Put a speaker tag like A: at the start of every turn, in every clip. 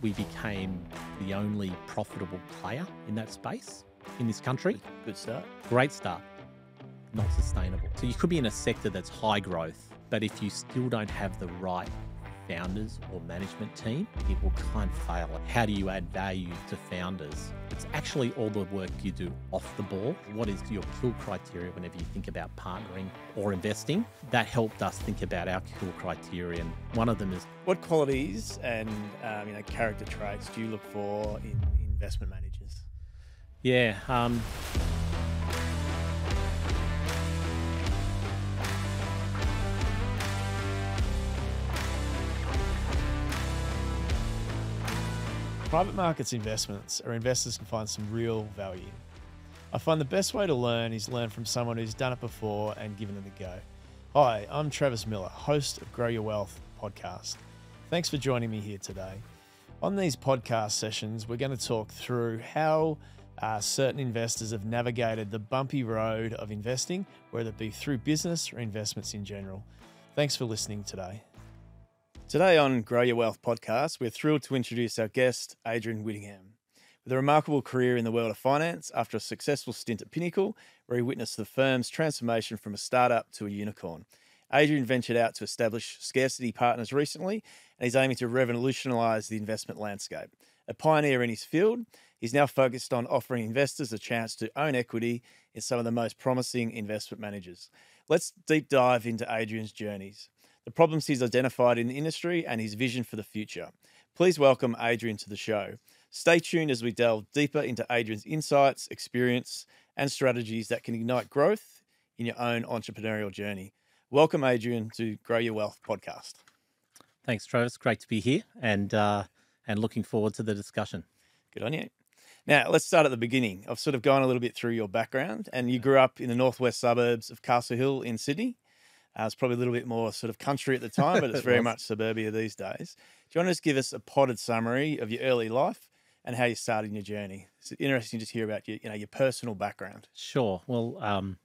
A: we became the only profitable player in that space in this country.
B: Good start.
A: Great start. Not sustainable. So you could be in a sector that's high growth, but if you still don't have the right founders or management team, it will kind of fail. How do you add value to founders? It's actually all the work you do off the ball. What is your kill criteria whenever you think about partnering or investing? That helped us think about our kill criteria. And one of them is
B: What qualities and um, you know character traits do you look for in investment managers?
A: Yeah. Um,
B: Private markets investments are investors can find some real value. I find the best way to learn is learn from someone who's done it before and given it a go. Hi, I'm Travis Miller, host of Grow Your Wealth podcast. Thanks for joining me here today. On these podcast sessions, we're going to talk through how uh, certain investors have navigated the bumpy road of investing, whether it be through business or investments in general. Thanks for listening today. Today on Grow Your Wealth podcast, we're thrilled to introduce our guest, Adrian Whittingham. With a remarkable career in the world of finance, after a successful stint at Pinnacle, where he witnessed the firm's transformation from a startup to a unicorn, Adrian ventured out to establish Scarcity Partners recently, and he's aiming to revolutionise the investment landscape. A pioneer in his field, he's now focused on offering investors a chance to own equity in some of the most promising investment managers. Let's deep dive into Adrian's journeys the problems he's identified in the industry, and his vision for the future. Please welcome Adrian to the show. Stay tuned as we delve deeper into Adrian's insights, experience, and strategies that can ignite growth in your own entrepreneurial journey. Welcome, Adrian, to Grow Your Wealth podcast.
A: Thanks, Travis. Great to be here and uh, and looking forward to the discussion.
B: Good on you. Now, let's start at the beginning. I've sort of gone a little bit through your background, and you grew up in the northwest suburbs of Castle Hill in Sydney. Uh, it's probably a little bit more sort of country at the time, but it's very much suburbia these days. Do you want to just give us a potted summary of your early life and how you started your journey? It's interesting to just hear about your, you know, your personal background.
A: Sure. Well, um,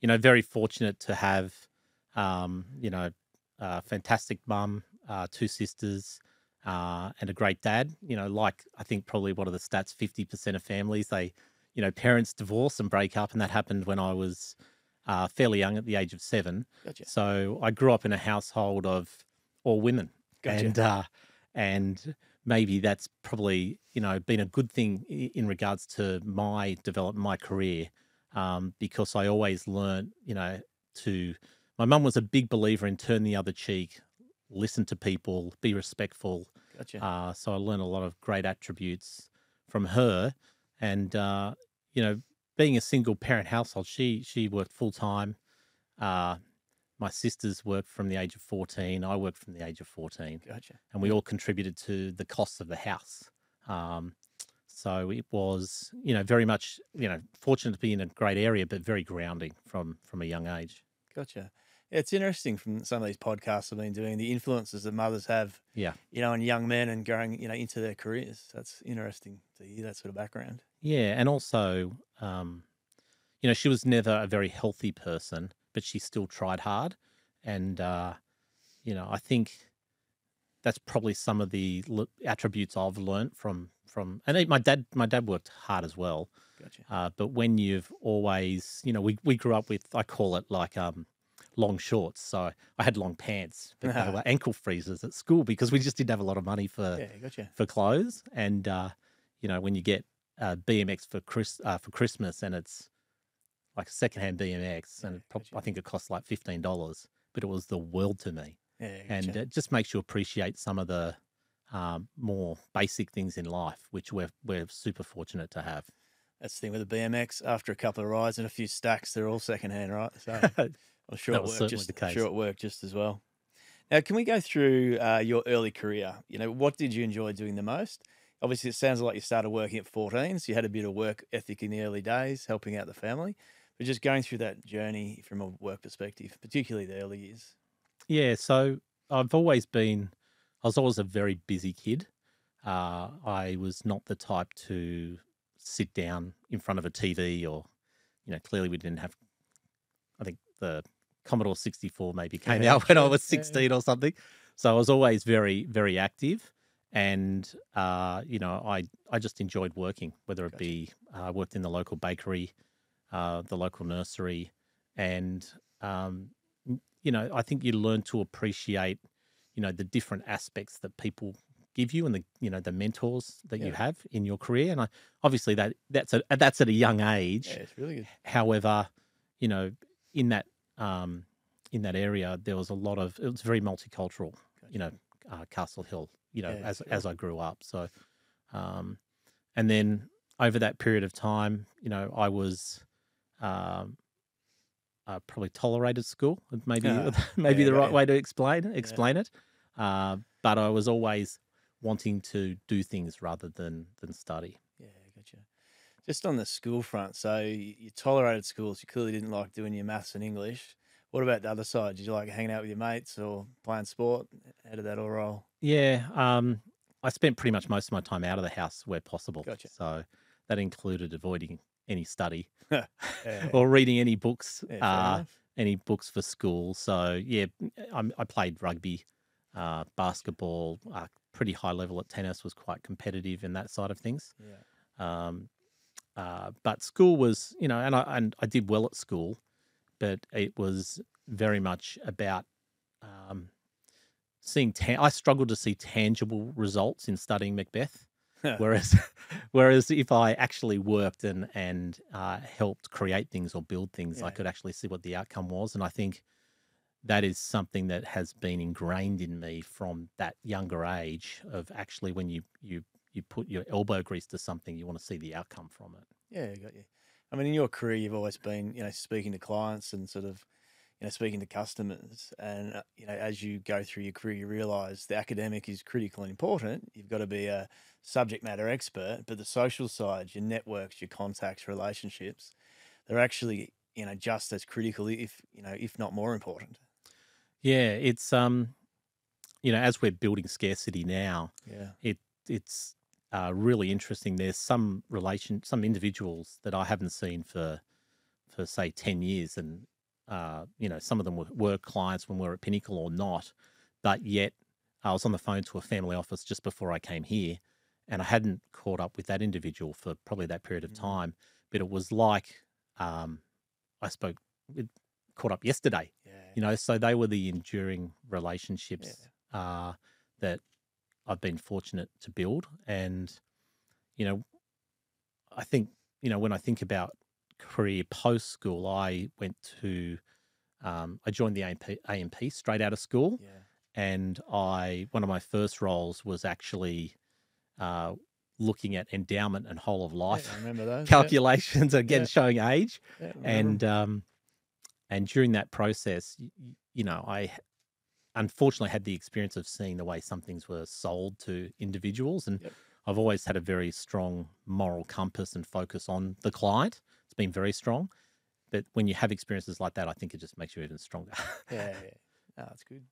A: you know, very fortunate to have, um, you know, a fantastic mum, uh, two sisters, uh, and a great dad. You know, like I think probably one of the stats, fifty percent of families they, you know, parents divorce and break up, and that happened when I was uh, fairly young at the age of seven.
B: Gotcha.
A: So I grew up in a household of all women,
B: Gotcha.
A: and uh, and maybe that's probably you know been a good thing in regards to my development, my career, um, because I always learned you know to. My mum was a big believer in turn the other cheek, listen to people, be respectful.
B: Gotcha.
A: Uh, so I learned a lot of great attributes from her, and uh, you know, being a single parent household, she she worked full time. Uh, my sisters worked from the age of fourteen. I worked from the age of fourteen,
B: gotcha.
A: and we all contributed to the costs of the house. Um, so it was, you know, very much, you know, fortunate to be in a great area, but very grounding from from a young age.
B: Gotcha. It's interesting from some of these podcasts I've been doing the influences that mothers have,
A: Yeah.
B: you know, on young men and going, you know, into their careers. That's interesting to hear that sort of background.
A: Yeah, and also, um, you know, she was never a very healthy person, but she still tried hard, and uh, you know, I think that's probably some of the attributes I've learnt from from. And my dad, my dad worked hard as well,
B: Gotcha.
A: uh, but when you've always, you know, we we grew up with, I call it like um, long shorts. So I had long pants, but they were ankle freezers at school because we just didn't have a lot of money for
B: Yeah, gotcha.
A: for clothes. And uh, you know, when you get uh, BMX for Chris uh, for Christmas, and it's like a secondhand BMX, and
B: Yeah,
A: it prob-
B: gotcha.
A: I think it costs like fifteen dollars, but it was the world to me,
B: Yeah, gotcha.
A: and it just makes you appreciate some of the um, more basic things in life, which we're we're super fortunate to have.
B: That's the thing with the BMX. After a couple of rides and a few stacks, they're all secondhand, right? So I'm sure
A: That
B: it
A: was certainly
B: just
A: the case.
B: sure it worked just as well. Now, can we go through uh, your early career? You know, what did you enjoy doing the most? Obviously, it sounds like you started working at 14, so you had a bit of work ethic in the early days, helping out the family. But just going through that journey from a work perspective, particularly the early years.
A: Yeah, so I've always been, I was always a very busy kid. Uh, I was not the type to sit down in front of a TV or, you know, clearly we didn't have, I think the Commodore 64 maybe came
B: Yeah,
A: out when I was
B: Yeah, yeah.
A: 16 or something. So I was always very, very active. and uh, you know, I I just enjoyed working, whether it be uh, worked in the local bakery, uh, the local nursery, and um, you know, I think you learn to appreciate, you know, the different aspects that people give you and the you know the mentors that you have in your career and I, obviously that that's a that's at a young age
B: Yeah, it's really good.
A: However, you know, in that um, in that area, there was a lot of it was very multicultural. You know, uh, Castle Hill. You know,
B: Yeah,
A: as as I grew up. So, um, and then over that period of time, you know, I was um, uh, probably tolerated school. Maybe
B: Ah,
A: maybe
B: yeah,
A: the right way to explain explain it. Uh, but I was always wanting to do things rather than than study.
B: Just on the school front, so you, tolerated schools. You clearly didn't like doing your maths and English. What about the other side? Did you like hanging out with your mates or playing sport? How did that all roll?
A: Yeah, um, I spent pretty much most of my time out of the house where possible.
B: Gotcha.
A: So that included avoiding any study
B: Yeah,
A: or reading any books,
B: yeah,
A: uh, any books for school. So yeah, I, I played rugby, uh, basketball, uh, pretty high level at tennis. Was quite competitive in that side of things.
B: Yeah.
A: Um, uh, but school was, you know, and I and I did well at school, but it was very much about um, seeing. Ta- I struggled to see tangible results in studying Macbeth. whereas, whereas if I actually worked and and uh, helped create things or build things, I could actually see what the outcome was. And I think that is something that has been ingrained in me from that younger age. Of actually, when you you you put your elbow grease to something, you want to see the outcome from it.
B: Yeah, got you. I mean, in your career, you've always been, you know, speaking to clients and sort of, you know, speaking to customers. And, uh, you know, as you go through your career, you realize the academic is critical and important. You've got to be a subject matter expert, but the social side, your networks, your contacts, relationships, they're actually, you know, just as critical, if, you know, if not more important.
A: Yeah, it's um, you know, as we're building scarcity now,
B: Yeah.
A: it it's uh, really interesting. There's some relation, some individuals that I haven't seen for for say ten years, and uh, you know, some of them were, were clients when we were at Pinnacle or not, but yet I was on the phone to a family office just before I came here, and I hadn't caught up with that individual for probably that period of
B: Mm.
A: time. But it was like um, I spoke, caught up yesterday
B: Yeah.
A: you know so they were the enduring relationships uh, that i've been fortunate to build and you know i think you know when i think about career post school i went to um, i joined the AMP, amp straight out of school
B: Yeah.
A: and i one of my first roles was actually uh, looking at endowment and whole of life
B: remember those.
A: calculations again
B: Yeah.
A: showing age
B: Yeah, yeah,
A: and um, and during that process, you, you know, I unfortunately had the experience of seeing the way some things were sold to individuals, and
B: Yep.
A: I've always had a very strong moral compass and focus on the client. It's been very strong, but when you have experiences like that, I think it just makes you even stronger.
B: Yeah, yeah. No, that's good.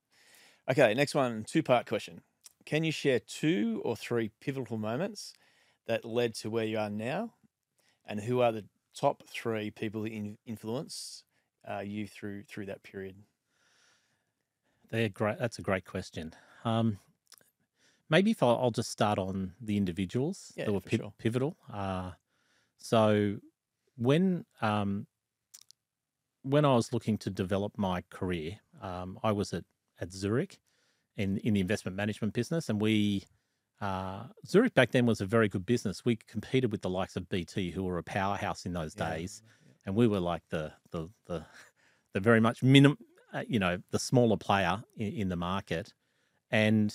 B: Okay, next one, two part question. Can you share two or three pivotal moments that led to where you are now? And who are the top three people that in, influence uh, you through through that period?
A: They're great. That's a great question. Um, maybe if I'll, I'll just start on the individuals
B: Yeah,
A: that were pi-
B: sure.
A: pivotal. Uh, so when um, when I was looking to develop my career, um, I was at at Zurich in in the investment management business, and we uh, Zurich back then was a very good business. We competed with the likes of BT, who were a powerhouse in those
B: Yeah,
A: days, and we were like the the the, the very much minim, uh, you know, the smaller player in, in the market. And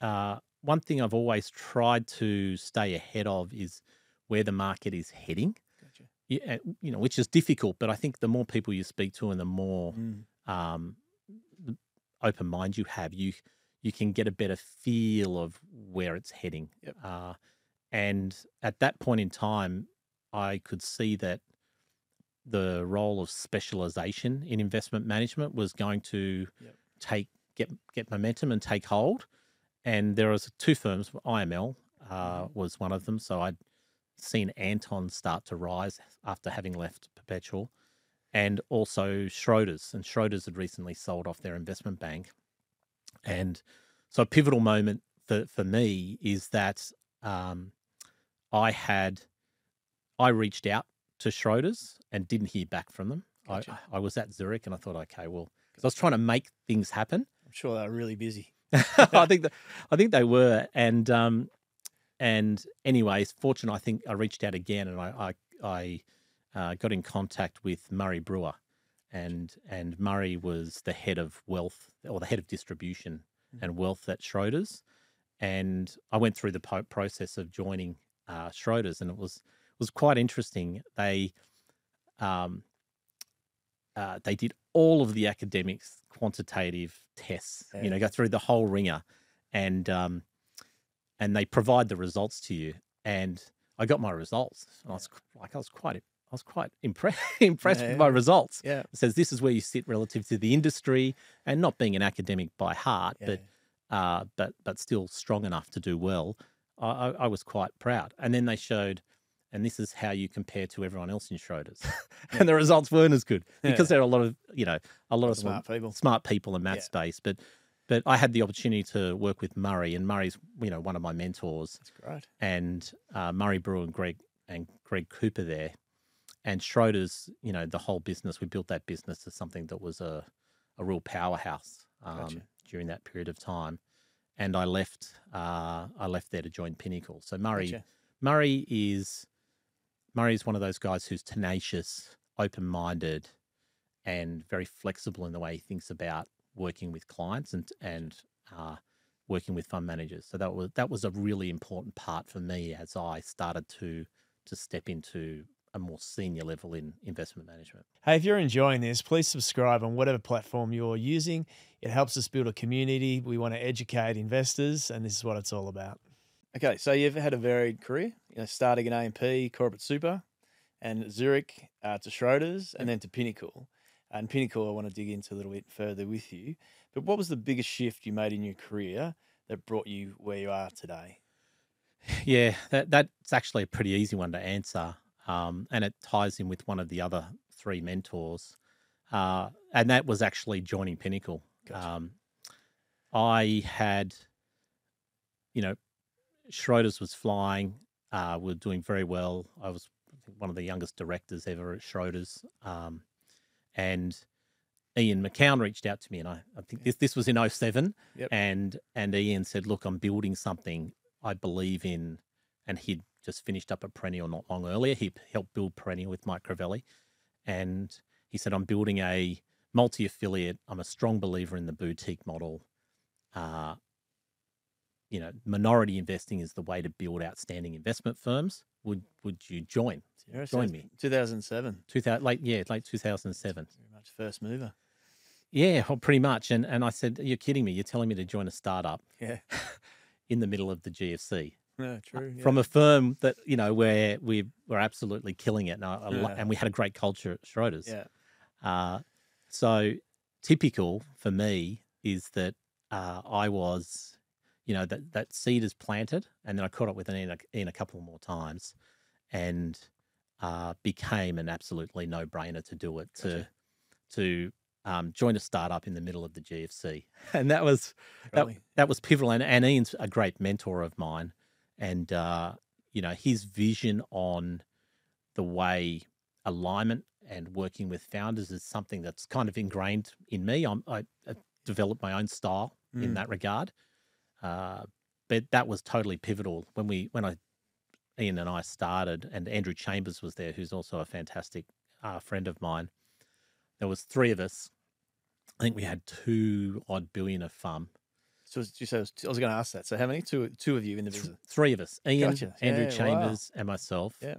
A: uh, one thing I've always tried to stay ahead of is where the market is heading.
B: Gotcha.
A: Yeah, uh, you know, which is difficult, but I think the more people you speak to and the more
B: Mm,
A: um, open mind you have, you you can get a better feel of where it's heading.
B: Yep.
A: Uh, and at that point in time, I could see that the role of specialization in investment management was going to
B: Yep.
A: take get get momentum and take hold. And there was two firms, IML uh,
B: Mhm.
A: was one of them. So I'd seen Anton start to rise after having left Perpetual, and also Schroders. And Schroders had recently sold off their investment bank, and so a pivotal moment for for me is that um, I had I reached out to Schroders and didn't hear back from them.
B: Gotcha.
A: I, I was at Zurich and I thought, okay, well, because I was trying to make things happen.
B: I'm sure they were really busy.
A: I think that, I think they were, and um, and anyways, fortunate. I think I reached out again, and I I, I uh, got in contact with Murray Brewer, and and Murray was the head of wealth or the head of distribution
B: Mhm.
A: and wealth at Schroders, and I went through the po- process of joining uh, Schroders, and it was was quite interesting. They um, uh, they did all of the academics quantitative tests,
B: Yeah.
A: you know, go through the whole ringer, and um, and they provide the results to you. And I got my results, and I was like, I was quite, I was quite impressed impressed
B: Yeah,
A: with my results.
B: Yeah.
A: It says this is where you sit relative to the industry, and not being an academic by heart,
B: yeah.
A: but uh, but but still strong enough to do well. I, I was quite proud. And then they showed, and this is how you compare to everyone else in Schroders, and the results weren't as good because
B: Yeah.
A: there are a lot of you know a lot of
B: smart people.
A: smart people in that
B: Yeah.
A: space. But but I had the opportunity to work with Murray, and Murray's you know one of my mentors,
B: That's great.
A: and uh, Murray Brewer and Greg and Greg Cooper there, and Schroders. You know the whole business. We built that business as something that was a a real powerhouse um,
B: Gotcha.
A: during that period of time. And I left. Uh, I left there to join Pinnacle. So Murray
B: Gotcha.
A: Murray is Murray is one of those guys who's tenacious, open-minded, and very flexible in the way he thinks about working with clients and and uh, working with fund managers. So that was that was a really important part for me as I started to to step into a more senior level in investment management.
B: Hey, if you're enjoying this, please subscribe on whatever platform you're using. It helps us build a community. We want to educate investors, and this is what it's all about. Okay, so you've had a varied career, you know, starting at AMP, Corporate Super, and Zurich uh, to Schroders, and then to Pinnacle. And Pinnacle, I want to dig into a little bit further with you. But what was the biggest shift you made in your career that brought you where you are today?
A: Yeah, that that's actually a pretty easy one to answer, um, and it ties in with one of the other three mentors, uh, and that was actually joining Pinnacle.
B: Gotcha.
A: Um, I had, you know, Schroders was flying. Uh, we are doing very well. I was one of the youngest directors ever at Schroders, um, and Ian Macoun reached out to me, and I, I think this this was in 07,
B: Yep.
A: and and Ian said, "Look, I'm building something I believe in," and he'd just finished up a perennial not long earlier. He helped build perennial with Mike Crivelli, and he said, "I'm building a multi-affiliate. I'm a strong believer in the boutique model. Uh, you know, minority investing is the way to build outstanding investment firms. Would would you join?
B: Zero,
A: Join me.
B: 2007,
A: 2000, late yeah, late 2007.
B: very much first mover.
A: Yeah, well, pretty much. And and I said, "You're kidding me? You're telling me to join a startup
B: Yeah,
A: in the middle of the GFC
B: no, true. yeah.
A: from a firm that you know where we were absolutely killing it, and, I
B: Yeah.
A: and we had a great culture at Schroders.
B: yeah,
A: Uh, so typical for me is that uh, I was, you know, that that seed is planted, and then I caught up with Ian a, Ian a couple more times, and uh, became an absolutely no brainer to do it to
B: Gotcha.
A: to um, join a startup in the middle of the GFC, and that was that, that was pivotal. And, and Ian's a great mentor of mine, and uh, you know his vision on the way alignment and working with founders is something that's kind of ingrained in me. I'm, I, I developed my own style in
B: Mm.
A: that regard, uh, but that was totally pivotal when we when I Ian and I started, and Andrew Chambers was there, who's also a fantastic uh, friend of mine. There was three of us. I think we had two odd billion of FUM.
B: So you said I was going to ask that. So how many? Two, two of you in the
A: Th-
B: business.
A: three of us Ian,
B: Gotcha.
A: Andrew
B: Yeah, wow.
A: Chambers, and myself.
B: Yeah.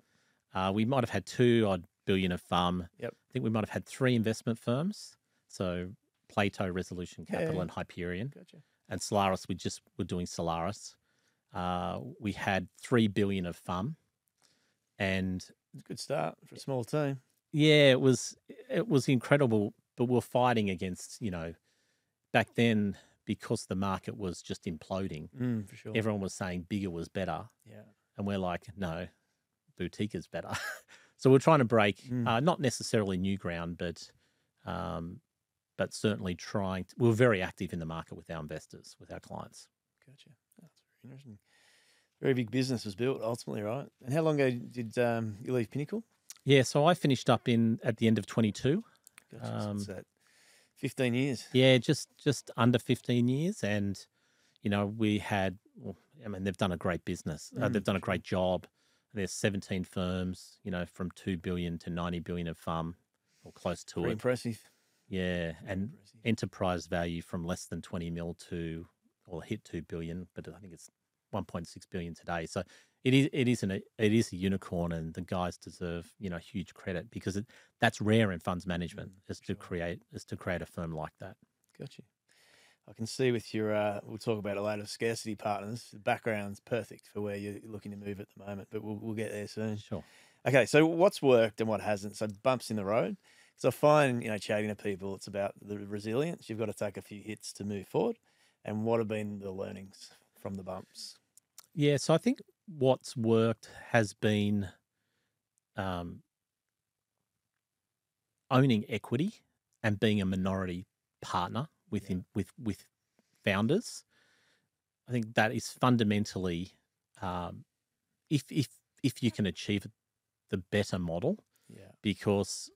A: Uh, we might have had two odd billion of FUM.
B: Yep.
A: I think we might have had three investment firms. So Plato, Resolution Capital,
B: yeah.
A: and Hyperion.
B: Gotcha.
A: And Solaris, we just were doing Solaris. Uh, we had three billion of FUM, And
B: a good start for a small team.
A: yeah, it was it was incredible. But we we're fighting against, you know, back then because the market was just imploding.
B: Mm, for sure.
A: Everyone was saying bigger was better.
B: yeah.
A: and we're like, no, boutique is better. so we're trying to break,
B: Mm.
A: uh, not necessarily new ground, but um, but certainly trying. To, we we're very active in the market with our investors, with our clients.
B: Gotcha. That's very interesting. Very big business was built ultimately, right? And how long ago did um, you leave Pinnacle?
A: Yeah, so I finished up in at the end of 22.
B: Gotcha.
A: Um,
B: what's that? 15 years.
A: Yeah, just just under 15 years, and you know we had. Well, I mean, they've done a great business. Uh,
B: Mm,
A: they've done a great job. There's 17 firms, you know, from two billion to 90 billion of FUM, or close to
B: Pretty
A: it.
B: impressive.
A: Yeah, and enterprise value from less than 20 mil to, or hit 2 billion, but I think it's 1.6 billion today. So it is it is an it is a unicorn, and the guys deserve you know huge credit because it, that's rare in funds management
B: Mm,
A: is to
B: sure.
A: create is to create a firm like that.
B: Gotcha. I can see with your, uh, we'll talk about a lot of scarcity partners, the background's perfect for where you're looking to move at the moment, but we'll, we'll get there soon.
A: Sure.
B: Okay, so what's worked and what hasn't? So bumps in the road. I find, you know, chatting to people, it's about the resilience. You've got to take a few hits to move forward. And what have been the learnings from the bumps?
A: Yeah, so I think what's worked has been um, owning equity and being a minority partner with
B: Yeah.
A: with with founders. I think that is fundamentally, um, if if if you can achieve the better model
B: Yeah.
A: because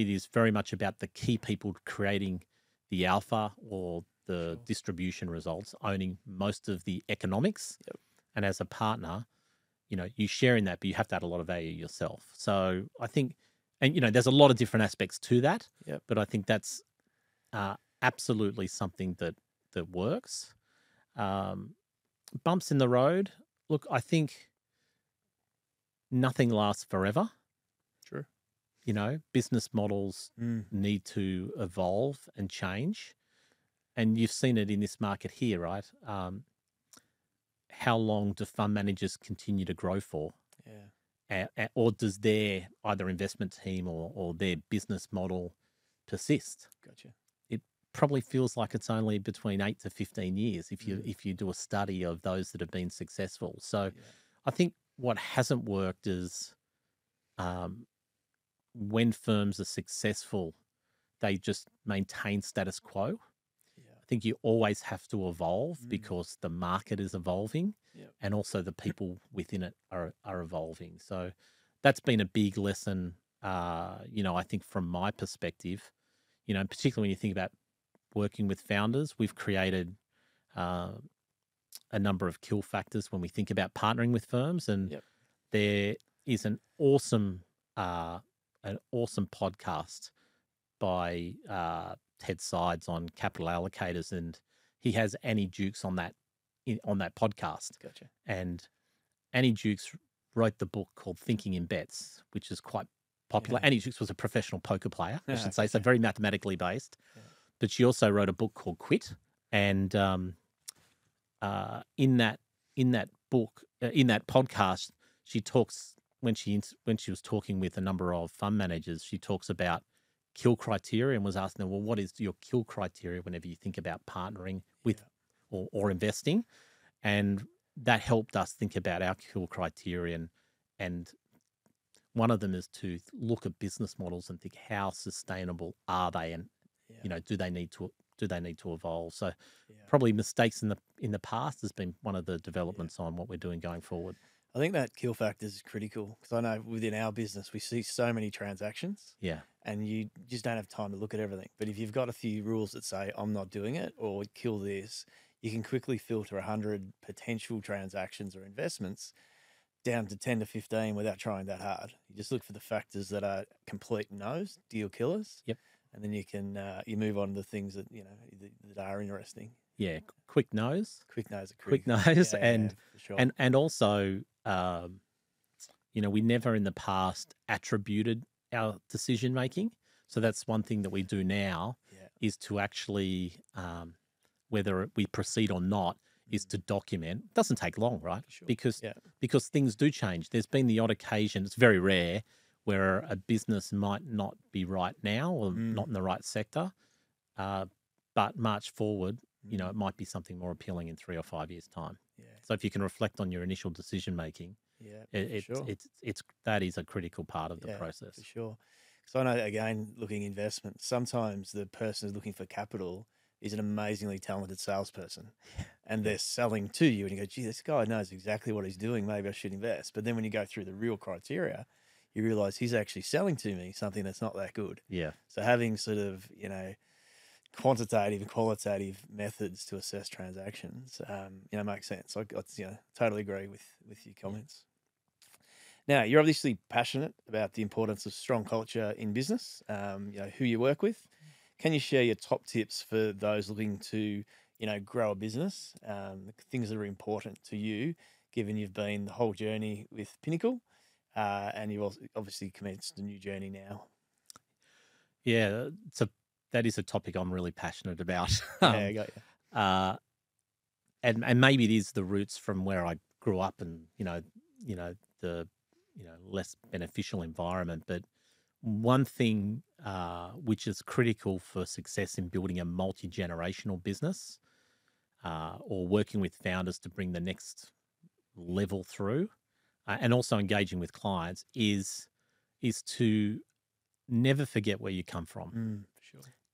A: it is very much about the key people creating the alpha or the
B: Sure.
A: distribution results, owning most of the economics.
B: Yep.
A: And as a partner, you know, you share in that, but you have to add a lot of value yourself. So I think, and you know, there's a lot of different aspects to that.
B: Yep.
A: But I think that's uh, absolutely something that that works. Um, bumps in the road. Look, I think nothing lasts forever. You know, business models
B: Mm.
A: need to evolve and change. And you've seen it in this market here, right? Um, how long do fund managers continue to grow for?
B: Yeah.
A: A- or does their either investment team or, or their business model persist?
B: Gotcha.
A: It probably feels like it's only between eight to fifteen years if you
B: Mm.
A: if you do a study of those that have been successful. So
B: Yeah.
A: I think what hasn't worked is um, when firms are successful, they just maintain status quo.
B: Yeah.
A: I think you always have to evolve
B: Mm.
A: because the market is evolving
B: Yep.
A: and also the people within it are, are evolving. So that's been a big lesson, uh, you know, I think from my perspective, you know, particularly when you think about working with founders, we've created uh, a number of kill factors when we think about partnering with firms. And
B: Yep.
A: there is an awesome, uh, an awesome podcast by uh, Ted Seides on capital allocators, and he has Annie Dukes on that in, on that podcast.
B: Gotcha.
A: And Annie Dukes wrote the book called Thinking in Bets, which is quite popular.
B: Yeah.
A: Annie Dukes was a professional poker player, I
B: Ah,
A: should say, so very mathematically based.
B: Yeah.
A: But she also wrote a book called Quit, and um, uh, in that in that book, uh, in that podcast, she talks when she when she was talking with a number of fund managers, she talks about kill criteria and was asking them, well, what is your kill criteria whenever you think about partnering with
B: Yeah.
A: or, or investing? And that helped us think about our kill criterion. And one of them is to look at business models and think how sustainable are they, and
B: Yeah.
A: you know, do they need to do they need to evolve? So
B: yeah.
A: probably mistakes in the in the past has been one of the developments on what we're doing going forward.
B: I think that kill factor is critical because I know within our business we see so many transactions
A: Yeah,
B: and you just don't have time to look at everything. But if you've got a few rules that say I'm not doing it or kill this, you can quickly filter a hundred potential transactions or investments down to ten to fifteen without trying that hard. You just look for the factors that are complete no's, deal killers.
A: Yep.
B: And then you can uh, you move on to the things that you know that, that are interesting.
A: yeah, quick nose,
B: Quick no's are
A: quick nose,
B: Yeah, yeah,
A: and
B: for sure.
A: and and also, um, you know, we never in the past attributed our decision making. So that's one thing that we do now
B: yeah,
A: is to actually, um, whether we proceed or not, is
B: Mm.
A: to document. It doesn't take long, right?
B: Sure.
A: Because
B: Yeah.
A: because things do change. There's been the odd occasion. It's very rare where a business might not be right now or
B: Mm.
A: not in the right sector, uh, but march forward. You know,
B: Mm.
A: it might be something more appealing in three or five years' time.
B: Yeah,
A: So if you can reflect on your initial decision making,
B: yeah,
A: it, it's
B: sure.
A: it's it's that is a critical part of the
B: Yeah,
A: process.
B: for sure. So I know again, looking investment, sometimes the person is looking for capital is an amazingly talented salesperson and they're selling to you and you go, gee, this guy knows exactly what he's doing. Maybe I should invest. But then when you go through the real criteria, you realize he's actually selling to me something that's not that good.
A: Yeah.
B: So having sort of, you know, quantitative and qualitative methods to assess transactions, um, you know, makes sense. I, I you know, totally agree with, with your comments. Now, you're obviously passionate about the importance of strong culture in business, um, you know, who you work with. Can you share your top tips for those looking to, you know, grow a business, um, things that are important to you, given you've been the whole journey with Pinnacle, uh, and you've obviously commenced a new journey now?
A: Yeah, it's a that is a topic I'm really passionate about.
B: yeah,
A: Um,
B: I got you.
A: uh, and and maybe it is the roots from where I grew up, and you know, you know the you know less beneficial environment. But one thing uh, which is critical for success in building a multi generational business, uh, or working with founders to bring the next level through, uh, and also engaging with clients is is to never forget where you come from
B: Mm.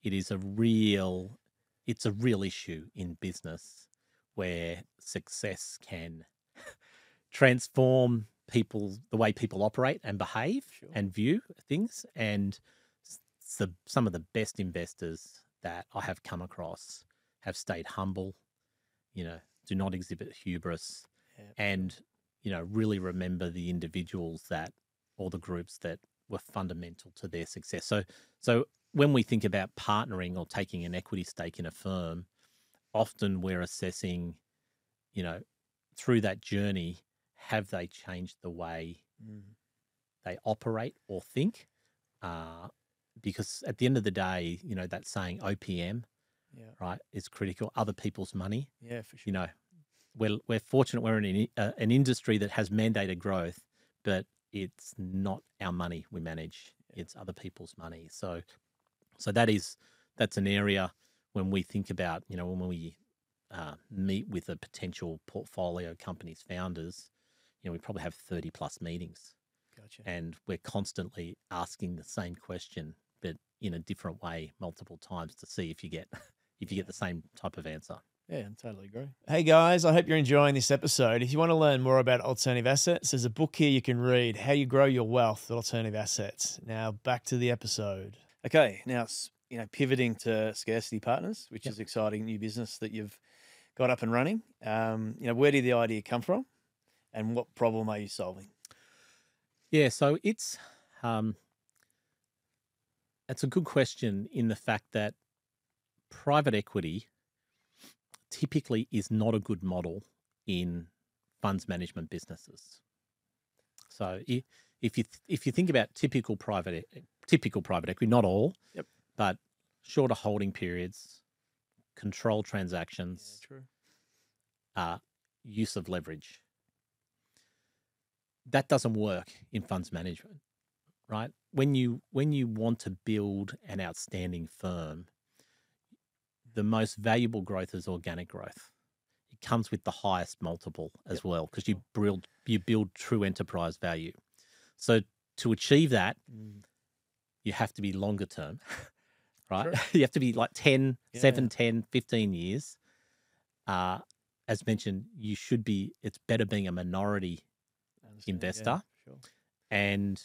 A: It is a real it's a real issue in business where success can transform people the way people operate and behave
B: Sure.
A: and view things and the, some of the best investors that i have come across have stayed humble you know do not exhibit hubris
B: Yeah,
A: and you know really remember the individuals that or the groups that were fundamental to their success so so when we think about partnering or taking an equity stake in a firm often we're assessing you know through that journey have they changed the way
B: Mm,
A: they operate or think uh, because at the end of the day you know that saying opm
B: yeah,
A: right is critical other people's money
B: yeah, for sure.
A: you know, we're we're fortunate we're in an, uh, an industry that has mandated growth, but it's not our money we manage;
B: Yeah.
A: it's other people's money. So, so that is that's an area when we think about you know when we uh, meet with a potential portfolio company's founders, you know, we probably have thirty plus meetings,
B: Gotcha.
A: and we're constantly asking the same question, but in a different way, multiple times to see if you get if you get the same type of answer.
B: Yeah, I totally agree. Hey guys, I hope you're enjoying this episode. If you want to learn more about alternative assets, there's a book here you can read How You Grow Your Wealth with Alternative Assets. Now back to the episode. Okay, now it's you know pivoting to scarcity partners, which
A: Yep.
B: is exciting new business that you've got up and running. Um, you know, where did the idea come from, and what problem are you solving?
A: Yeah, so it's um, it's a good question in the fact that private equity typically is not a good model in funds management businesses. So if you if you think about typical private typical private equity, not all,
B: Yep.
A: but shorter holding periods, control transactions,
B: true.
A: uh, use of leverage. That doesn't work in funds management, right? When you when you want to build an outstanding firm, the most valuable growth is organic growth. It comes with the highest multiple as
B: Yep,
A: well because you build you build true enterprise value. So to achieve that, you have to be longer term, right?
B: Sure.
A: you have to be like 10,
B: Yeah.
A: 7, 10, 15 years. Uh, as mentioned, you should be, it's better being a minority
B: Understand, yeah,
A: investor.
B: sure.
A: and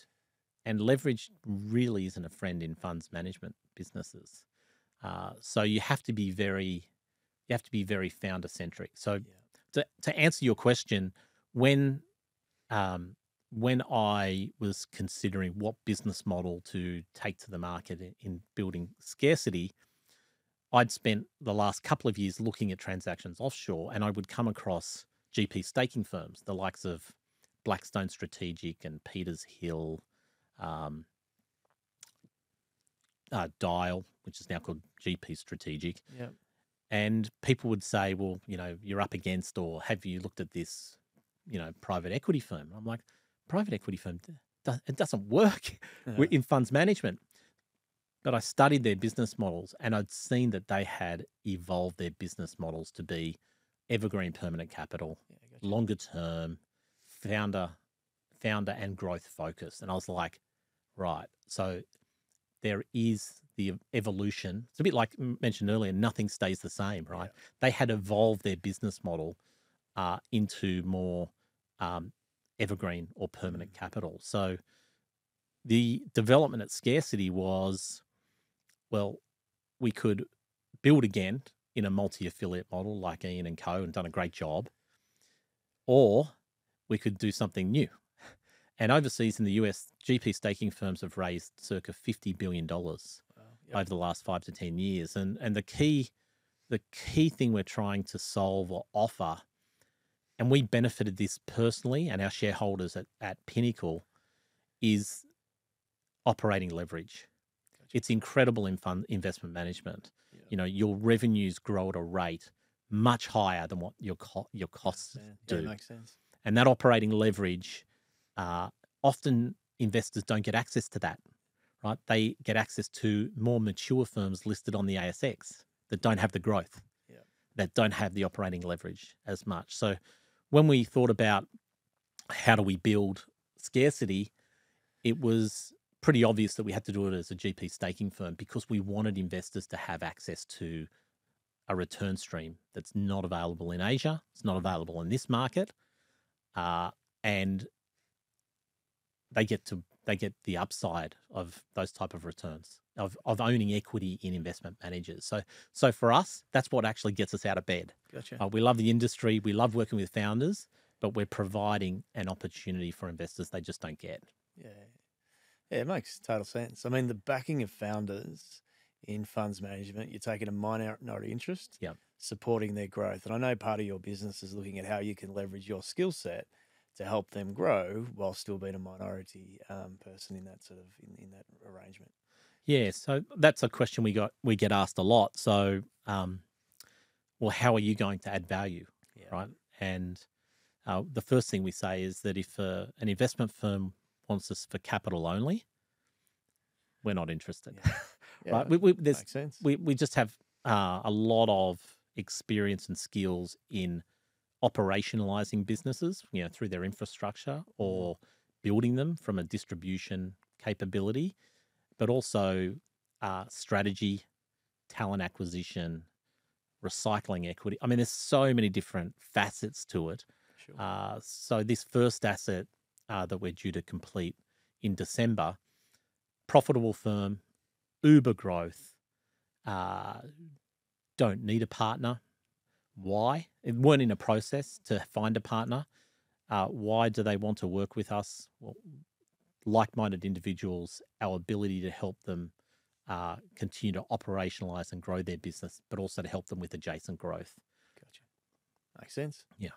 A: and leverage really isn't a friend in funds management businesses. Uh, so you have to be very, you have to be very founder centric. So
B: Yeah.
A: to, to answer your question, when um, when I was considering what business model to take to the market in, in building scarcity, I'd spent the last couple of years looking at transactions offshore, and I would come across GP staking firms, the likes of Blackstone Strategic and Petershill, um, uh, Dyal, which is now called GP Strategic.
B: Yeah.
A: And people would say, well, you know, you're up against, or have you looked at this, you know, private equity firm? And I'm like, private equity firm, it doesn't work
B: Uh-huh.
A: in funds management. But I studied their business models and I'd seen that they had evolved their business models to be evergreen permanent capital,
B: Yeah, gotcha.
A: longer term, founder, founder and growth focused. And I was like, right. So there is the evolution. It's a bit like mentioned earlier, nothing stays the same, right? They had evolved their business model uh, into more um, evergreen or permanent mm. capital. So the development at scarcity was, well, we could build again in a multi-affiliate model like Ian and Co. and done a great job, or we could do something new. And overseas in the US, GP staking firms have raised circa fifty billion dollars
B: Wow. Yep.
A: over the last five to ten years. And and the key the key thing we're trying to solve or offer, and we benefited this personally and our shareholders at, at Pinnacle, is operating leverage.
B: Gotcha.
A: It's incredible in fund investment management.
B: Yeah.
A: You know, your revenues grow at a rate much higher than what your co- your costs
B: yeah,
A: do.
B: makes sense.
A: and that operating leverage uh, often investors don't get access to that right they get access to more mature firms listed on the asx that don't have the growth
B: Yeah.
A: that don't have the operating leverage as much so when we thought about how do we build scarcity it was pretty obvious that we had to do it as a gp staking firm because we wanted investors to have access to a return stream that's not available in asia it's not available in this market uh, and they get to they get the upside of those type of returns of of owning equity in investment managers. So so for us, that's what actually gets us out of bed.
B: Gotcha.
A: Uh, we love the industry, we love working with founders, but we're providing an opportunity for investors they just don't get.
B: Yeah. Yeah, it makes total sense. I mean, the backing of founders in funds management, you're taking a minority interest,
A: Yep.
B: supporting their growth. And I know part of your business is looking at how you can leverage your skill set to help them grow while still being a minority um, person in that sort of in, in that arrangement.
A: Yeah, so that's a question we got we get asked a lot. So, um, well, how are you going to add value?
B: Yeah.
A: right? And uh, the first thing we say is that if uh, an investment firm wants us for capital only, we're not interested,
B: Yeah. Yeah,
A: right? We, we, there's,
B: makes sense.
A: we, we just have uh, a lot of experience and skills in operationalizing businesses, you know, through their infrastructure or building them from a distribution capability, but also uh, strategy, talent acquisition, recycling equity. I mean, there's so many different facets to it.
B: Sure.
A: Uh, so this first asset uh, that we're due to complete in December, profitable firm, uber growth, uh, don't need a partner. Why? It weren't in a process to find a partner. Uh, why do they want to work with us? Well, like-minded individuals, our ability to help them uh, continue to operationalize and grow their business, but also to help them with adjacent growth.
B: Gotcha. Makes sense.
A: Yeah.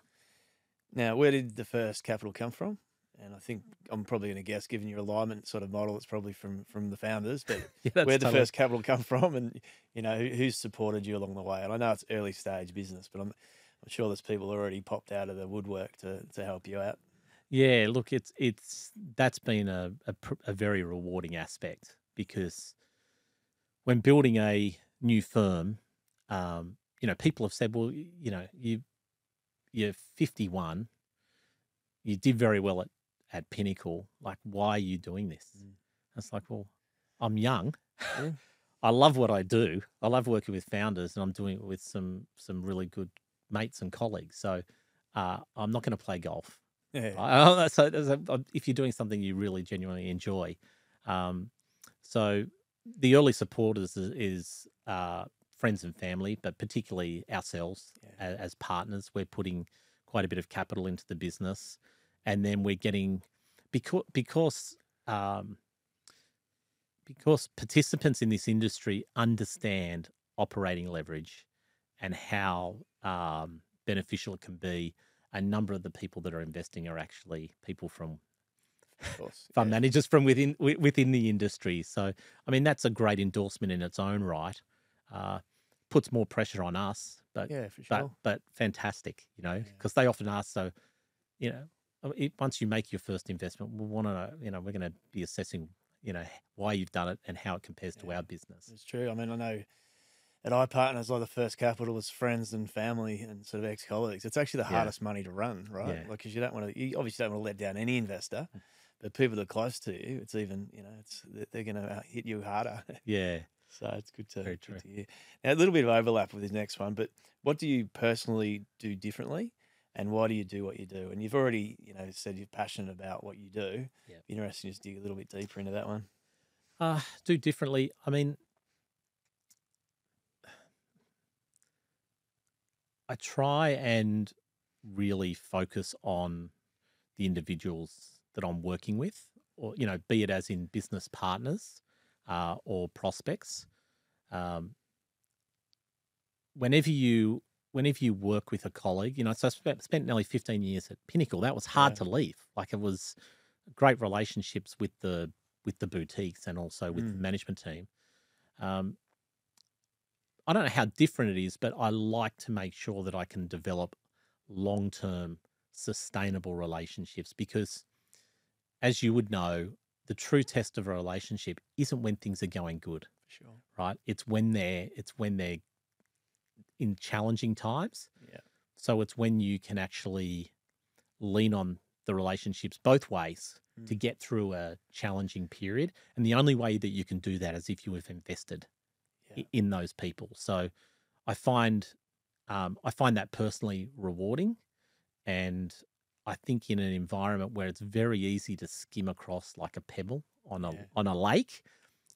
B: Now, where did the first capital come from? And I think I'm probably going to guess, given your alignment sort of model, it's probably from from the founders. But
A: Yeah,
B: where did the
A: totally-
B: first capital come from, and you know who, who's supported you along the way? And I know it's early stage business, but I'm I'm sure there's people already popped out of the woodwork to to help you out.
A: Yeah, look, it's it's that's been a a, pr- a very rewarding aspect because when building a new firm, um, you know, people have said, well, you know, you you're 51, you did very well at at Pinnacle. Like, why are you doing this?
B: Mm.
A: It's like, well, I'm young.
B: Yeah.
A: I love what I do. I love working with founders, and I'm doing it with some some really good mates and colleagues. So uh, I'm not going to play golf.
B: Yeah.
A: I- so, uh, if you're doing something you really genuinely enjoy, um, so the early supporters is, is uh, friends and family, but particularly ourselves
B: Yeah.
A: as, as partners. We're putting quite a bit of capital into the business, and then we're getting because because um, because participants in this industry understand operating leverage and how um, beneficial it can be. A number of the people that are investing are actually people from
B: course.
A: fund
B: yeah.
A: managers from within wi- within the industry. So, I mean, that's a great endorsement in its own right. Uh, puts more pressure on us, but
B: Yeah, for
A: but
B: sure.
A: but fantastic, you know,
B: Yeah.
A: because they often ask. So, you know, uh, it, once you make your first investment, we want to, know, you know, we're going to be assessing, you know, why you've done it and how it compares to our business.
B: It's true. I mean, I know at iPartners, like the first capital was friends and family and sort of ex colleagues. It's actually the
A: Yeah.
B: hardest money to run, right?
A: Yeah.
B: Like, because you don't want to, you obviously don't want to let down any investor, But people that are close to you, it's even you know, it's they're- going to hit you harder.
A: Yeah.
B: so it's good to,
A: Very
B: good to hear. Now a little bit of overlap with this next one, but what do you personally do differently, and why do you do what you do? And you've already you know said you're passionate about what you do.
A: Yeah.
B: Interesting to just dig a little bit deeper into that one.
A: Uh, do differently. I mean, I try and really focus on the individuals that I'm working with, or you know, be it as in business partners uh, or prospects. Um, whenever you whenever you work with a colleague, you know, so I spent, spent nearly 15 years at Pinnacle. That was hard
B: Yeah.
A: to leave. Like it was great relationships with the with the boutiques and also with the
B: Mm.
A: management team. Um, I don't know how different it is, but I like to make sure that I can develop long term sustainable relationships because, as you would know, the true test of a relationship isn't when things are going good,
B: sure.
A: right? It's when they're it's when they're in challenging times.
B: Yeah.
A: So it's when you can actually lean on the relationships both ways to
B: Mm.
A: get through a challenging period. And the only way that you can do that is if you have invested
B: Yeah.
A: in those people. So I find um, I find that personally rewarding, and I think in an environment where it's very easy to skim across like a pebble on a
B: Yeah.
A: on a lake,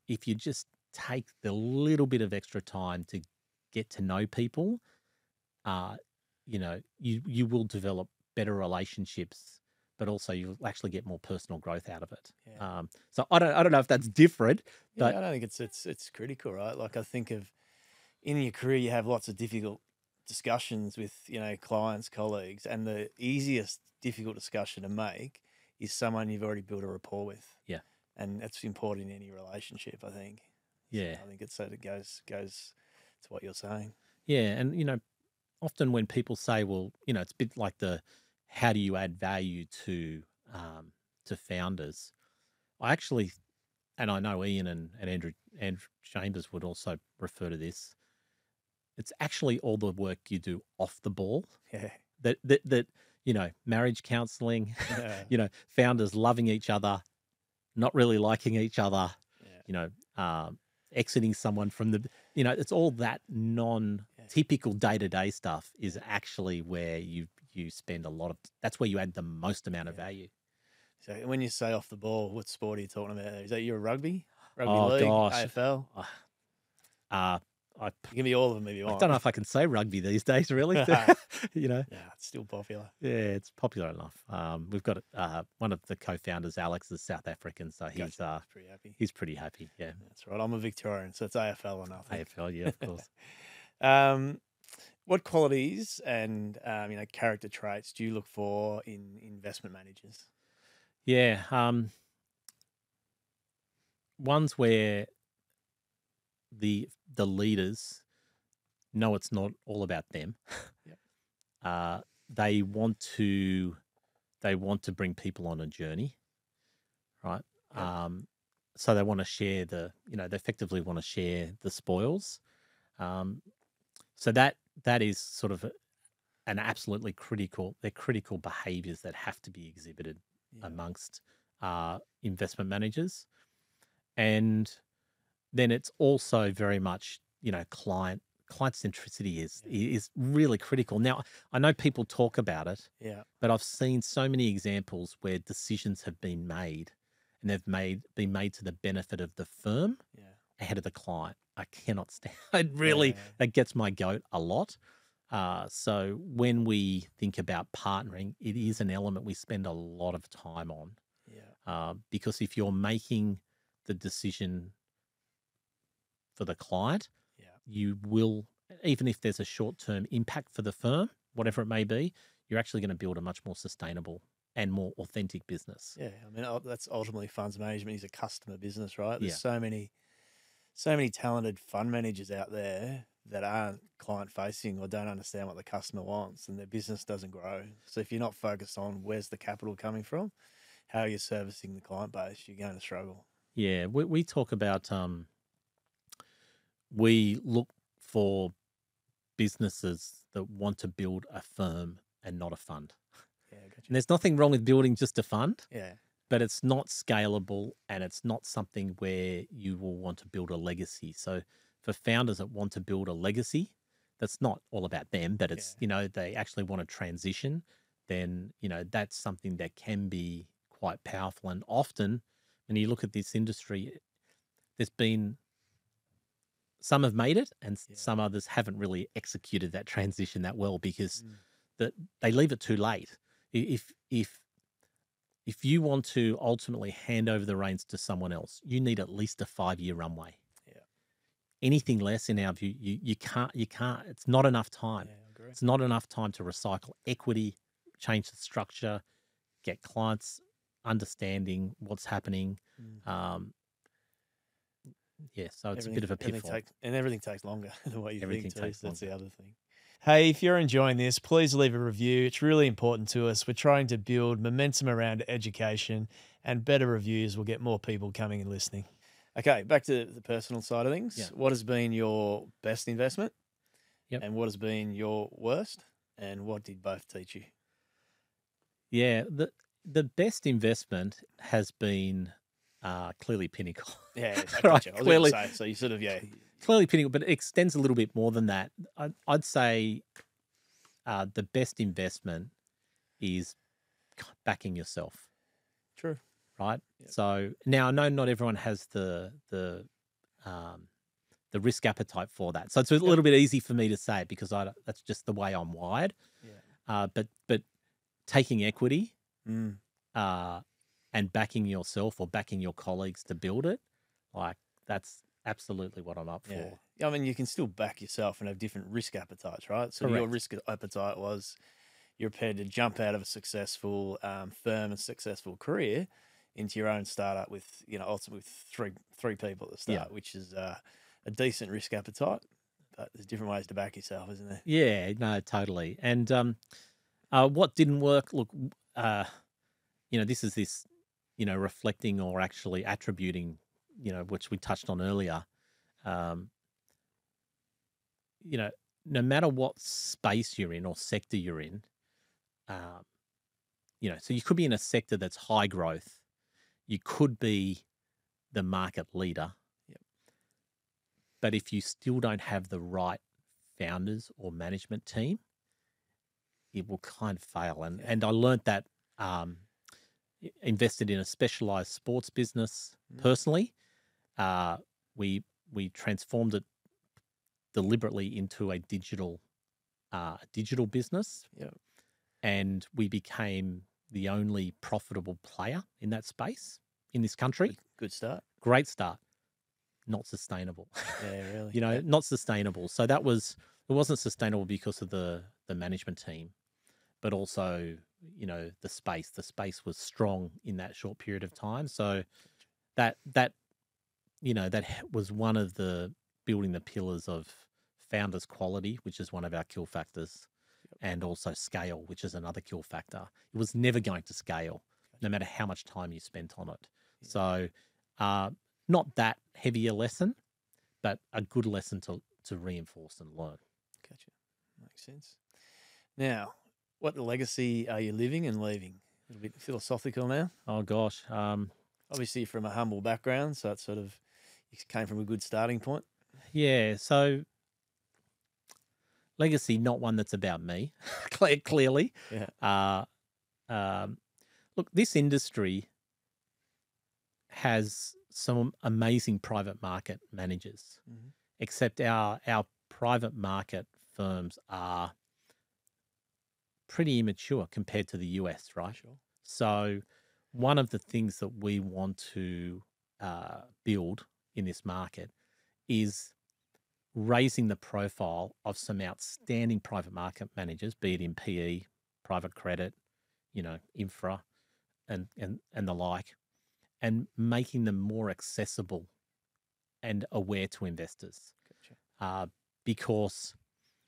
A: if you just take the little bit of extra time to get to know people, uh, you know, you you will develop better relationships, but also you'll actually get more personal growth out of it.
B: Yeah.
A: Um, so I don't I don't know if that's different.
B: Yeah, I don't think it's it's it's critical, right? Like I think of in your career, you have lots of difficult discussions with you know clients, colleagues, and the easiest difficult discussion to make is someone you've already built a rapport with.
A: Yeah.
B: and that's important in any relationship. I think. So
A: Yeah.
B: I think it's that it goes goes to what you're saying.
A: Yeah, and you know, often when people say, "Well, you know, it's a bit like the how do you add value to um, to founders," I actually, and I know Ian and, and Andrew Andrew Chambers would also refer to this. It's actually all the work you do off the ball
B: Yeah,
A: that that that you know, marriage counseling,
B: yeah,
A: you know, founders loving each other, not really liking each other,
B: yeah.
A: you know, um, exiting someone from the, you know, it's all that non-typical day-to-day stuff is actually where you you spend a lot of. That's where you add the most amount of
B: Yeah.
A: value.
B: So when you say off the ball, what sport are you talking about? Is that your rugby, rugby
A: Oh,
B: league,
A: gosh.
B: AFL?
A: Uh, I,
B: give me all of them if you want.
A: I don't know if I can say rugby these days, really. you know,
B: Yeah, it's still popular.
A: yeah, it's popular enough. Um, we've got uh, one of the co-founders, Alex, is South African, so he's
B: Gotcha.
A: uh,
B: Pretty happy.
A: he's pretty happy. Yeah,
B: That's right. I'm a Victorian, so it's AFL or nothing.
A: AFL, yeah, of course.
B: Um, what qualities and um, you know character traits do you look for in investment managers?
A: Yeah. Um, ones where the the leaders know it's not all about them.
B: Yep.
A: Uh, they want to they want to bring people on a journey, right?
B: Yep.
A: Um, so they want to share the you know they effectively want to share the spoils. Um, so that that is sort of an absolutely critical they're critical behaviors that have to be exhibited
B: Yeah.
A: amongst uh, investment managers. And then it's also very much, you know, client client centricity is
B: Yeah.
A: is really critical. Now, I know people talk about it,
B: Yeah,
A: but I've seen so many examples where decisions have been made and they've made been made to the benefit of the firm
B: yeah,
A: ahead of the client. I cannot stand it really
B: Yeah.
A: that gets my goat a lot. Uh, so when we think about partnering, it is an element we spend a lot of time on
B: yeah,
A: uh, because if you're making the decision for the client,
B: yeah,
A: you will, even if there's a short term impact for the firm, whatever it may be, you're actually going to build a much more sustainable and more authentic business.
B: yeah. I mean, that's ultimately funds management is a customer business, right? There's
A: Yeah.
B: so many, so many talented fund managers out there that aren't client facing or don't understand what the customer wants, and their business doesn't grow. So if you're not focused on where's the capital coming from, how are you're servicing the client base, you're going to struggle.
A: Yeah, we, we talk about um, we look for businesses that want to build a firm and not a fund.
B: Yeah, gotcha.
A: And there's nothing wrong with building just a fund.
B: Yeah,
A: but it's not scalable and it's not something where you will want to build a legacy. So for founders that want to build a legacy, that's not all about them, but it's,
B: Yeah.
A: you know, they actually want to transition, then, you know, that's something that can be quite powerful. And often when you look at this industry, there's been some have made it and
B: Yeah.
A: some others haven't really executed that transition that well because
B: Mm.
A: that they leave it too late. If if if you want to ultimately hand over the reins to someone else, you need at least a five year runway.
B: Yeah.
A: Anything less, in our view, you you can't you can't. It's not enough time.
B: Yeah.
A: It's not enough time to recycle equity, change the structure, get clients understanding what's happening.
B: Mm.
A: Um, yeah, so it's a bit of a
B: everything
A: pitfall.
B: takes- and everything takes longer than what you
A: Everything
B: think too.
A: takes
B: so that's the other thing. Hey, if you're enjoying this, please leave a review. It's really important to us. We're trying to build momentum around education, and better reviews will get more people coming and listening. Okay, back to the personal side of things.
A: Yeah.
B: What has been your best investment?
A: Yep.
B: And what has been your worst? And what did both teach you?
A: Yeah, the the best investment has been uh, clearly Pinnacle.
B: Yeah, I
A: Right,
B: gotcha. I was
A: clearly-
B: say, so you sort of, yeah,
A: clearly Pinnacle, but it extends a little bit more than that. I'd, I'd say uh, the best investment is backing yourself,
B: true.
A: right?
B: Yep.
A: So now I know not everyone has the the um, the risk appetite for that, so it's a little bit easy for me to say it because I that's just the way I'm wired.
B: Yeah.
A: Uh, but but taking equity
B: Mm.
A: uh, and backing yourself or backing your colleagues to build it, like that's absolutely what I'm up
B: Yeah.
A: for.
B: Yeah, I mean, you can still back yourself and have different risk appetites, right? So your risk appetite was you're prepared to jump out of a successful um, firm and successful career into your own startup with, you know, ultimately with three three people at the
A: Yeah.
B: start, which is uh, a decent risk appetite. But there's different ways to back yourself, isn't there?
A: Yeah, no, totally. And um, uh, what didn't work? Look, uh, you know, this is this, you know, reflecting or actually attributing, you know, which we touched on earlier. Um, you know, no matter what space you're in or sector you're in, um, you know, so you could be in a sector that's high growth. You could be the market leader.
B: Yep.
A: But if you still don't have the right founders or management team, it will kind of fail. And and I learnt that um, invested in a specialized sports business
B: Mm.
A: personally. Uh, we we transformed it deliberately into a digital uh, digital business.
B: Yep.
A: And we became the only profitable player in that space in this country.
B: Good, good start.
A: Great start. Not sustainable
B: Yeah, really.
A: you know
B: Yeah.
A: not sustainable so that was it wasn't sustainable because of the the management team but also you know the space the space was strong in that short period of time so that that you know that was one of the building the pillars of founders quality which is one of our kill factors and also scale which is another kill factor it was never going to scale no matter how much time you spent on it
B: Yeah.
A: so uh not that heavy a lesson but a good lesson to to reinforce and learn.
B: Gotcha. Makes sense. Now, what legacy are you living and leaving? A little bit philosophical now.
A: Oh gosh, um,
B: Obviously, from a humble background, so it's sort of you came from a good starting point.
A: yeah. So legacy, not one that's about me, clearly.
B: Yeah.
A: Uh, um, look, this industry has some amazing private market managers,
B: Mhm.
A: except our our private market firms are pretty immature compared to the US, right?
B: Sure.
A: So, one of the things that we want to uh, build in this market is raising the profile of some outstanding private market managers, be it in PE, private credit, you know, infra, and and and the like, and making them more accessible and aware to investors,
B: Gotcha.
A: uh, because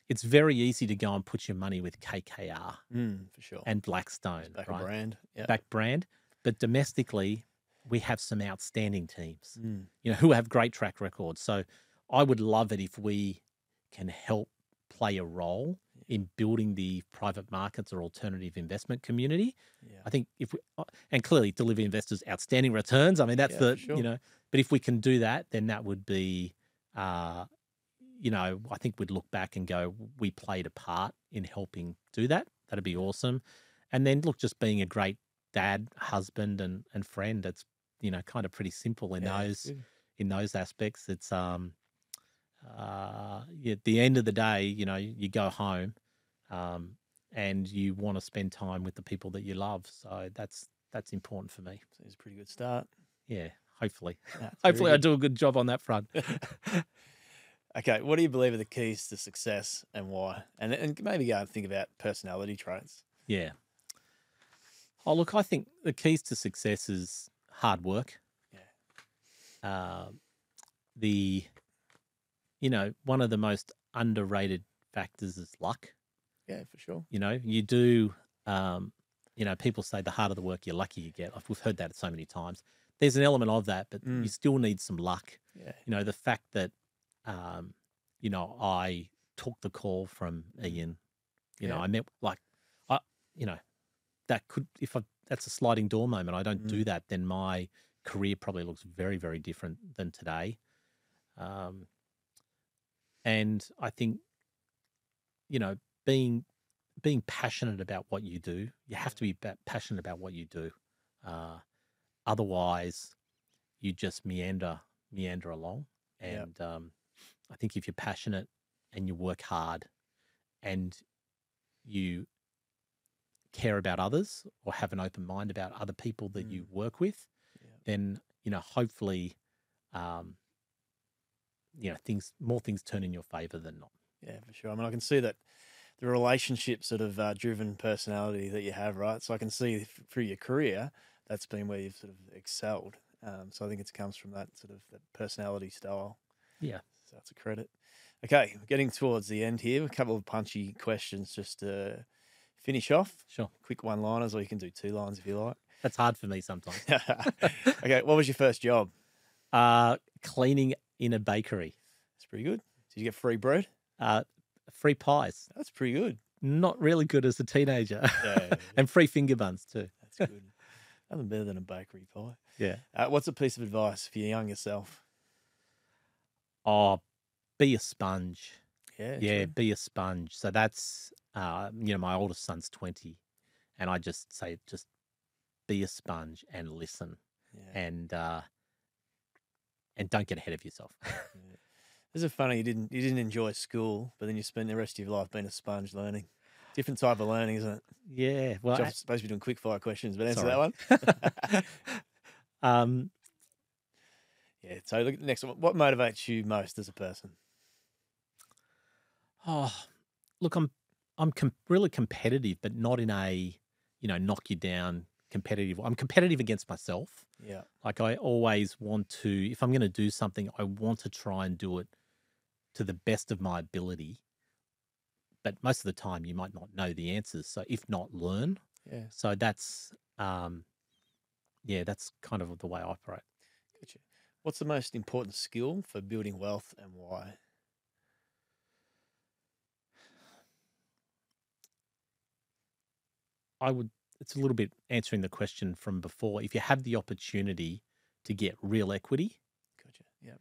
A: it's very easy to go and put your money with KKR
B: Mm, for sure.
A: and Blackstone,
B: back
A: right?
B: brand. Yeah.
A: back brand. But domestically, we have some outstanding teams,
B: Mm,
A: you know, who have great track records. So I would love it if we can help play a role in building the private markets or alternative investment community.
B: Yeah.
A: I think if we, uh, and clearly deliver investors outstanding returns. I mean, that's
B: Yeah,
A: the,
B: sure.
A: you know, but if we can do that, then that would be, uh, you know, I think we'd look back and go, we played a part in helping do that. That'd be awesome. And then look, just being a great dad, husband, and and friend. It's you know kind of pretty simple in
B: Yeah,
A: those in those aspects. It's um, uh, at the end of the day, you know, you go home, um, and you want to spend time with the people that you love. So that's that's important for me.
B: It's a pretty good start.
A: Yeah, hopefully,
B: That's
A: hopefully I do a good job on that front.
B: okay, what do you believe are the keys to success and why? And and maybe go and think about personality traits.
A: Yeah. Oh, look, I think the keys to success is hard work. Yeah. Um, the, you know, one of the most underrated factors is luck.
B: Yeah, for sure.
A: You know, you do, um, you know, people say the harder the work, you're lucky you get. We've heard that so many times. There's an element of that, but
B: Mm.
A: you still need some luck.
B: Yeah.
A: You know, the fact that, um, you know, I took the call from Ian, you know, I met like, I, you know, that could, if I, that's a sliding door moment, I don't do that, then my career probably looks very, very different than today. Um, and I think, you know, being, being passionate about what you do, you have to be passionate about what you do. Uh, otherwise, you just meander, meander along. And um, I think if you're passionate and you work hard and you care about others or have an open mind about other people that you work with,
B: Yeah.
A: then you know hopefully, um, you know things more things turn in your favor than not.
B: Yeah, for sure. I mean, I can see that the relationship sort of uh, driven personality that you have, right? So I can see through your career that's been where you've sort of excelled. Um, so I think it comes from that sort of that personality style.
A: Yeah.
B: So that's a credit. Okay, we're getting towards the end here. A couple of punchy questions just to finish off.
A: Sure,
B: Quick one liners, or you can do two lines if you like.
A: that's hard for me sometimes.
B: okay, what was your first job?
A: uh, cleaning in a bakery,
B: That's pretty good. Did you get free bread?
A: uh, free pies.
B: That's pretty good.
A: Not really good as a teenager,
B: Yeah, yeah,
A: and free finger buns too.
B: That's good. Nothing better than a bakery pie.
A: Yeah.
B: Uh, what's a piece of advice for your younger self?
A: Oh, be a sponge.
B: Yeah,
A: yeah,
B: true.
A: be a sponge. So that's uh, you know, my oldest son's twenty, and I just say just be a sponge and listen,
B: yeah.
A: and uh, and don't get ahead of yourself.
B: Is it funny you didn't you didn't enjoy school, but then you spent the rest of your life being a sponge learning? Different type of learning, isn't it?
A: yeah, well,
B: Which I'm supposed to be doing quick fire questions, but answer
A: Sorry.
B: that one.
A: um,
B: yeah. So look, at the next one. What motivates you most as a person?
A: Oh, look, I'm I'm com- really competitive, but not in a you know knock you down competitive. I'm competitive against myself.
B: Yeah.
A: Like I always want to, if I'm going to do something, I want to try and do it to the best of my ability. But most of the time, you might not know the answers. So if not, learn.
B: Yeah.
A: So that's, um, yeah, that's kind of the way I operate.
B: Gotcha. What's the most important skill for building wealth and why?
A: I would, it's a little bit answering the question from before. If you have the opportunity to get real equity,
B: Gotcha. Yeah.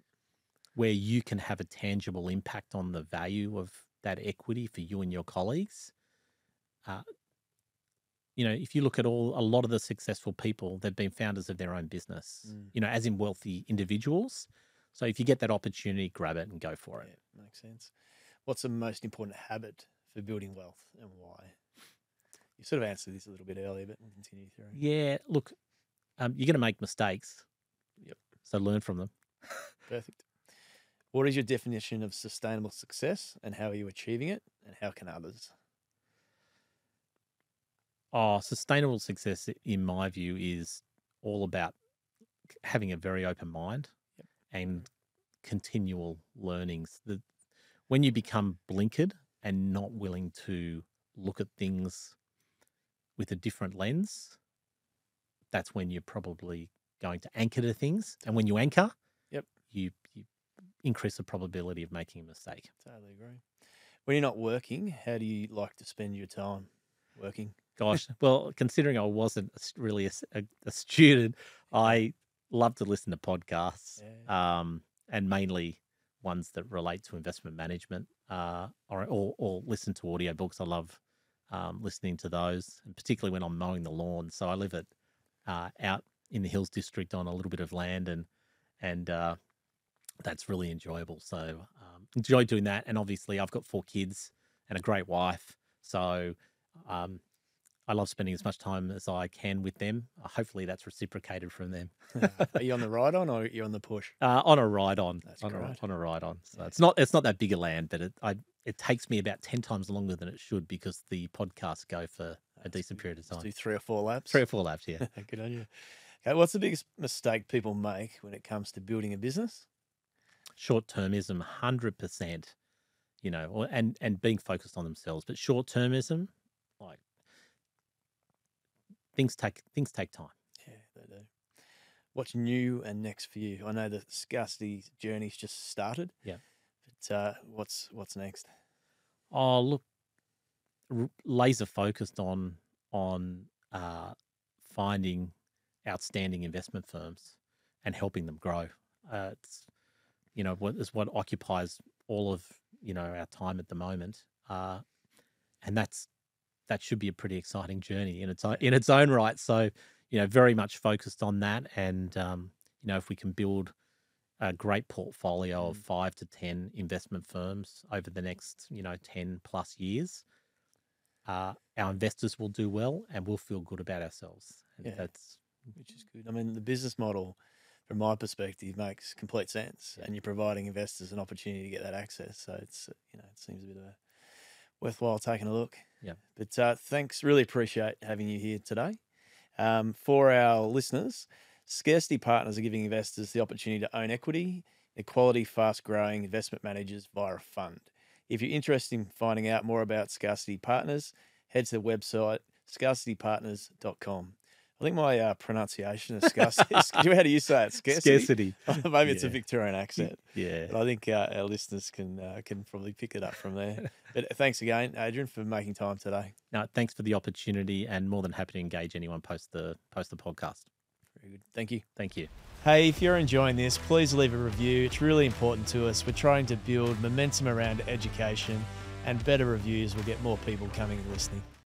A: where you can have a tangible impact on the value of that equity for you and your colleagues. Uh, you know, if you look at all a lot of the successful people, they've been founders of their own business.
B: Mm.
A: You know, as in wealthy individuals. So if you get that opportunity, grab it and go for it.
B: Yeah, makes sense. What's the most important habit for building wealth and why? You sort of answered this a little bit earlier, but we'll continue through.
A: Yeah, look, um, you're going to make mistakes.
B: Yep.
A: So learn from them.
B: Perfect. What is your definition of sustainable success and how are you achieving it and how can others?
A: Oh, sustainable success, in my view, is all about having a very open mind
B: Yep.
A: and continual learnings. The, when you become blinkered and not willing to look at things with a different lens, that's when you're probably going to anchor to things. And when you anchor,
B: Yep.
A: you, you increase the probability of making a mistake.
B: Totally agree. When you're not working, how do you like to spend your time working?
A: Gosh, well, considering I wasn't a s- really a, student, I love to listen to podcasts,
B: Yeah.
A: um, and mainly ones that relate to investment management, uh, or, or or listen to audiobooks. I love um, listening to those, and particularly when I'm mowing the lawn. So I live at uh, out in the Hills District on a little bit of land, and and uh, that's really enjoyable. So um, enjoy doing that. And obviously, I've got four kids and a great wife, so um, I love spending as much time as I can with them. Uh, hopefully, that's reciprocated from them.
B: are you on the ride on or are you're on the push?
A: Uh, on a ride on,
B: That's
A: on a, on a ride on. So
B: Yeah.
A: it's not it's not that big a land, but it I it takes me about ten times longer than it should because the podcasts go for a decent
B: good.
A: period of time.
B: do three or four laps.
A: Three or four laps, yeah.
B: Good on you. Okay, what's the biggest mistake people make when it comes to building a business?
A: short termism, hundred percent. You know, and and being focused on themselves, but short termism, things take things take time.
B: Yeah, they do. What's new and next for you? I know the scarcity journey's just started.
A: Yeah.
B: But uh, what's what's next?
A: Oh, look, r- laser focused on on uh, finding outstanding investment firms and helping them grow. Uh, it's you know what is what occupies all of you know our time at the moment, uh, and that's that should be a pretty exciting journey in its own, in its own right. So you know, very much focused on that, and um, you know, if we can build a great portfolio of
B: Mm.
A: five to ten investment firms over the next you know ten plus years, uh, our investors will do well, and we'll feel good about ourselves. And
B: Yeah.
A: that's
B: Which is good. I mean, the business model, from my perspective, makes complete sense,
A: Yeah.
B: and you're providing investors an opportunity to get that access. So it's you know it seems a bit of a worthwhile taking a look.
A: Yeah.
B: But uh, thanks, really appreciate having you here today. Um, for our listeners, Scarcity Partners are giving investors the opportunity to own equity in quality, fast growing investment managers via a fund. If you're interested in finding out more about Scarcity Partners, head to the website scarcitypartners.com. I think my uh, pronunciation of scarcity, how do you say it? Scarcity?
A: scarcity.
B: Maybe it's a Victorian accent,
A: yeah.
B: but I think uh, our listeners can uh, can probably pick it up from there. but thanks again, Adrian, for making time today.
A: No, thanks for the opportunity, and more than happy to engage anyone post the post the podcast.
B: Very good. Thank you.
A: Thank you.
B: Hey, if you're enjoying this, please leave a review. It's really important to us. We're trying to build momentum around education, and better reviews will get more people coming and listening.